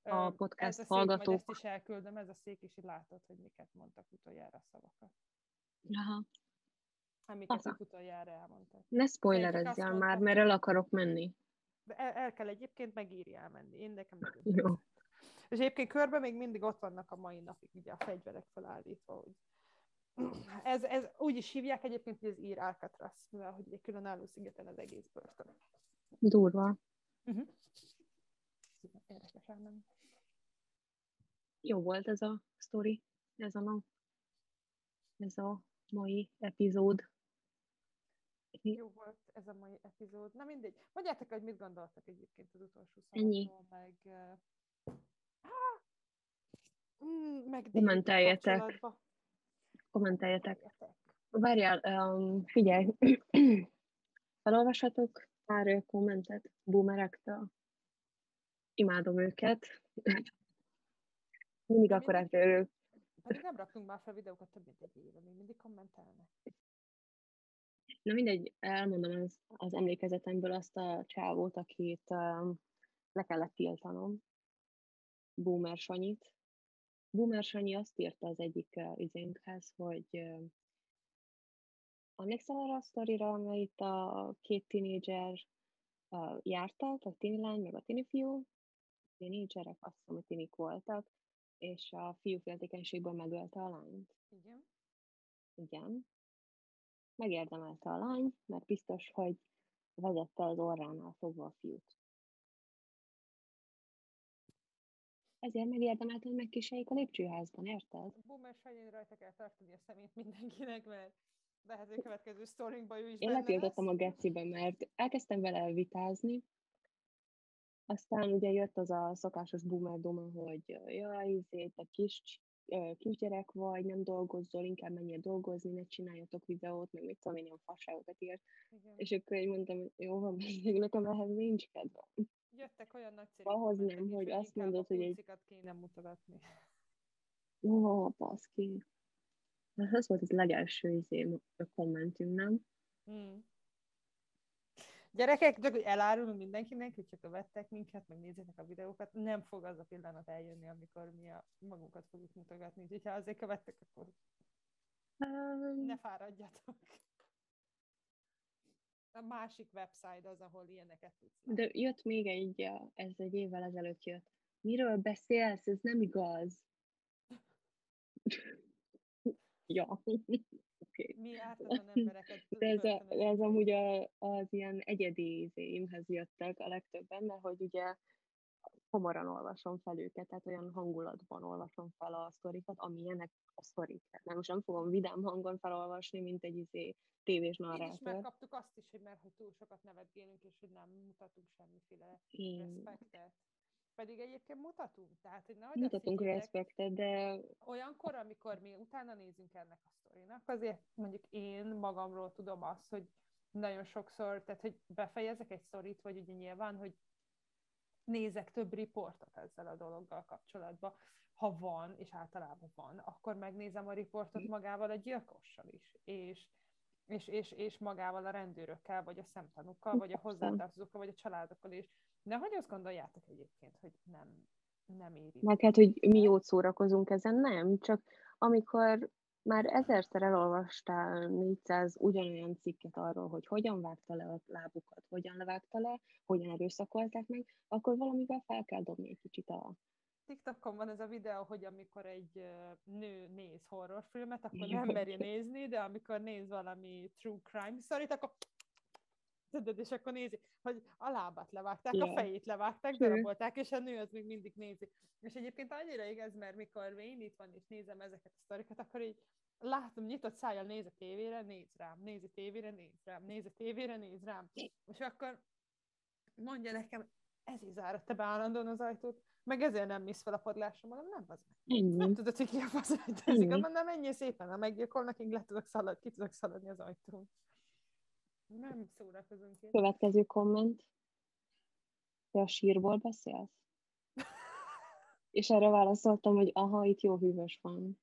a podcast ez a hallgatók. Szék, ezt is elküldöm, ez a szék is, látod, hogy miket mondtak utoljára a szavakat. Aha amiket ők utoljára elmondtak. Ne spoilerezzél már, mert el akarok menni. De el, el kell egyébként megírni elmenni. Én nekem nagyon Jó. És egyébként körbe még mindig ott vannak a mai napig ugye a fegyverek felállítva, hogy ez, ez úgy is hívják egyébként, hogy ez ír Alcatraz, mivel hogy egy különálló szigeten az egész börtön. Durva. Uh-huh. Érdekes elmenni. Jó volt ez a sztori, ez a ez a mai epizód. Jó volt ez a mai epizód. Na mindegy. Mondjátok, hogy mit gondoltak egyébként az utolsó szavakról, meg... Mm, meg Kommenteljetek. Kommenteljetek. Várjál, um, figyelj. Felolvashatok pár kommentet boomerektől. Imádom őket. Mindig akkor ők pedig nem raktunk már fel videókat több mint egy éve, még mindig kommentelnek. Na mindegy, elmondom az, az emlékezetemből azt a csávót, akit um, le kellett tiltanom, Boomer Sanyit, Boomer Sanyi azt írta az egyik izénkhez, hogy emlékszel arra a sztorira, amely itt a két tínédzser uh, jártak, a tini lány, meg a tini fiú, tínédzserek, azt hiszem, hogy tinik voltak, és a fiú féltékenységből megölte a lányt. Igen. Igen. Megérdemelte a lány, mert biztos, hogy vezette az orránál fogva a fiút. Ezért megérdemelte, hogy megkíséljék a lépcsőházban, érted? Boomer Sanyin rajta kell tartani a szemét mindenkinek, mert lehet, hogy a következő sztorinkban ő is Én letiltottam a gecibe, mert elkezdtem vele vitázni, aztán ugye jött az a szokásos boomer duma, hogy jaj, izé, te kis, kisgyerek vagy, nem dolgozzol, inkább menjél dolgozni, ne csináljatok videót, meg mit tudom én, ilyen fasságokat írt. Igen. És akkor én mondtam, hogy jó van, nekem ehhez nincs kedvem. Jöttek olyan nagyszerű Ahhoz nem, is, hogy azt mondod, hogy egy- kéne mutogatni. Ó, baszki. Hát Ez volt az legelső izé, a kommentünk, nem? Mm. Gyerekek, csak hogy elárulunk mindenkinek, hogy csak követtek minket, meg nézzétek a videókat, nem fog az a pillanat eljönni, amikor mi a magunkat fogjuk mutogatni. Úgyhogy ha azért követtek, akkor ne fáradjatok. A másik website az, ahol ilyeneket tudsz látni. De jött még egy, ez egy évvel ezelőtt jött. Miről beszélsz? Ez nem igaz. ja. Oké. Mi ártatlan embereket De ez, a, ez amúgy a, az ilyen egyedi izéimhez jöttek a legtöbben, mert hogy ugye komoran olvasom fel őket, tehát olyan hangulatban olvasom fel a sztorikat, amilyenek a sztorik. Tehát nem, most nem fogom vidám hangon felolvasni, mint egy izé tévés Én is narrátor. megkaptuk azt is, hogy mert hogy túl sokat nevetgélünk, és hogy nem mutatunk semmiféle Én respektet. Pedig egyébként mutatunk, tehát hogy nehogy mutatunk respektet, de olyankor, amikor mi utána nézünk ennek a sztorinak, azért mondjuk én magamról tudom azt, hogy nagyon sokszor, tehát hogy befejezek egy sztorit, vagy ugye nyilván, hogy nézek több riportot ezzel a dologgal kapcsolatban, ha van, és általában van, akkor megnézem a riportot magával a gyilkossal is, és, és, és, és magával a rendőrökkel, vagy a szemtanúkkal, vagy a hozzátartozókkal, vagy a családokkal is. Nehogy azt gondoljátok egyébként, hogy nem, nem éri. meg hát, hogy mi jót szórakozunk ezen, nem, csak amikor már ezerszer elolvastál 400 ugyanolyan cikket arról, hogy hogyan vágta le a lábukat, hogyan levágta le, hogyan erőszakolták meg, akkor valamivel fel kell dobni egy kicsit a... TikTokon van ez a videó, hogy amikor egy nő néz horrorfilmet, akkor nem merje nézni, de amikor néz valami true crime sztorit, akkor tudod, és akkor nézi, hogy a lábát levágták, a Ja. fejét levágták, darabolták, és a nő az még mindig nézi. És egyébként annyira igaz, mert mikor én itt van, és nézem ezeket a sztorikat, akkor így látom, nyitott szájjal néz a tévére, néz rám, néz a tévére, néz rám, néz a tévére, néz rám. És akkor mondja nekem, ez így záratta be állandóan az ajtót, meg ezért nem mész fel a padlásra, mondom, nem az meg. Nem Ennyi. tudod, hogy ki a fasz ajtózik, Ennyi. mondom, menjél szépen, ha meggyilkolnak, én le tudok szalad, ki tudok szaladni az ajtón. Nem szórakozunk itt. Következő komment. Te a sírból beszélsz? És erre válaszoltam, hogy aha, itt jó hűvös van.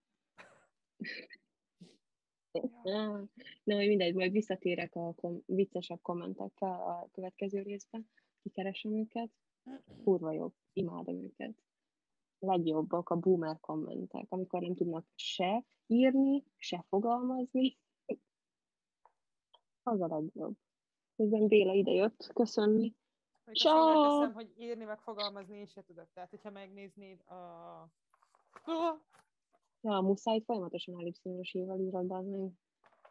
Ja. Na, mindegy, majd visszatérek a kom- viccesebb kommentekkel a következő részben. Kikeresem őket. Kurva jobb. Imádom őket. Legjobbak a boomer kommentek, amikor nem tudnak se írni, se fogalmazni. Az a legjobb. Közben Béla idejött köszönni. Még hozzáteszem, Csak. hogy írni, meg fogalmazni én se tudok. Tehát, hogyha megnéznéd a... Ja, muszáj folyamatosan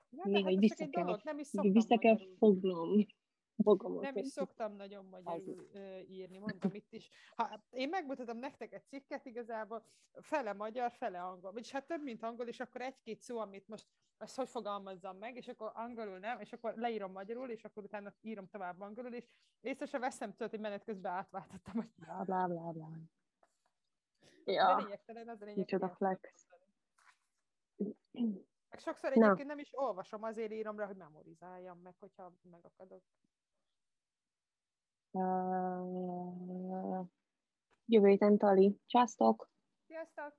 Ja, de néha hát vissza kell, dolog, nem is szoktam vissza kell fognom magamat. Nem is szoktam nagyon magyarul írni, mondom itt is. Ha én megmutatom nektek egy cikket, igazából fele magyar, fele angol. Vagyis hát több, mint angol, és akkor egy-két szó, amit most azt hogy fogalmazzam meg, és akkor angolul nem, és akkor leírom magyarul, és akkor utána írom tovább angolul, és észre se veszem, tudod, hogy menet közben átváltottam, hogy Blá, blá, blá, blá. de Ja, lényegtelen, az a lényeg, micsoda flex. Meg sokszor Na. egyébként nem is olvasom, azért írom rá, hogy memorizáljam meg, hogyha megakadok. Uh, jövő héten Tali. Császtok! Sziasztok!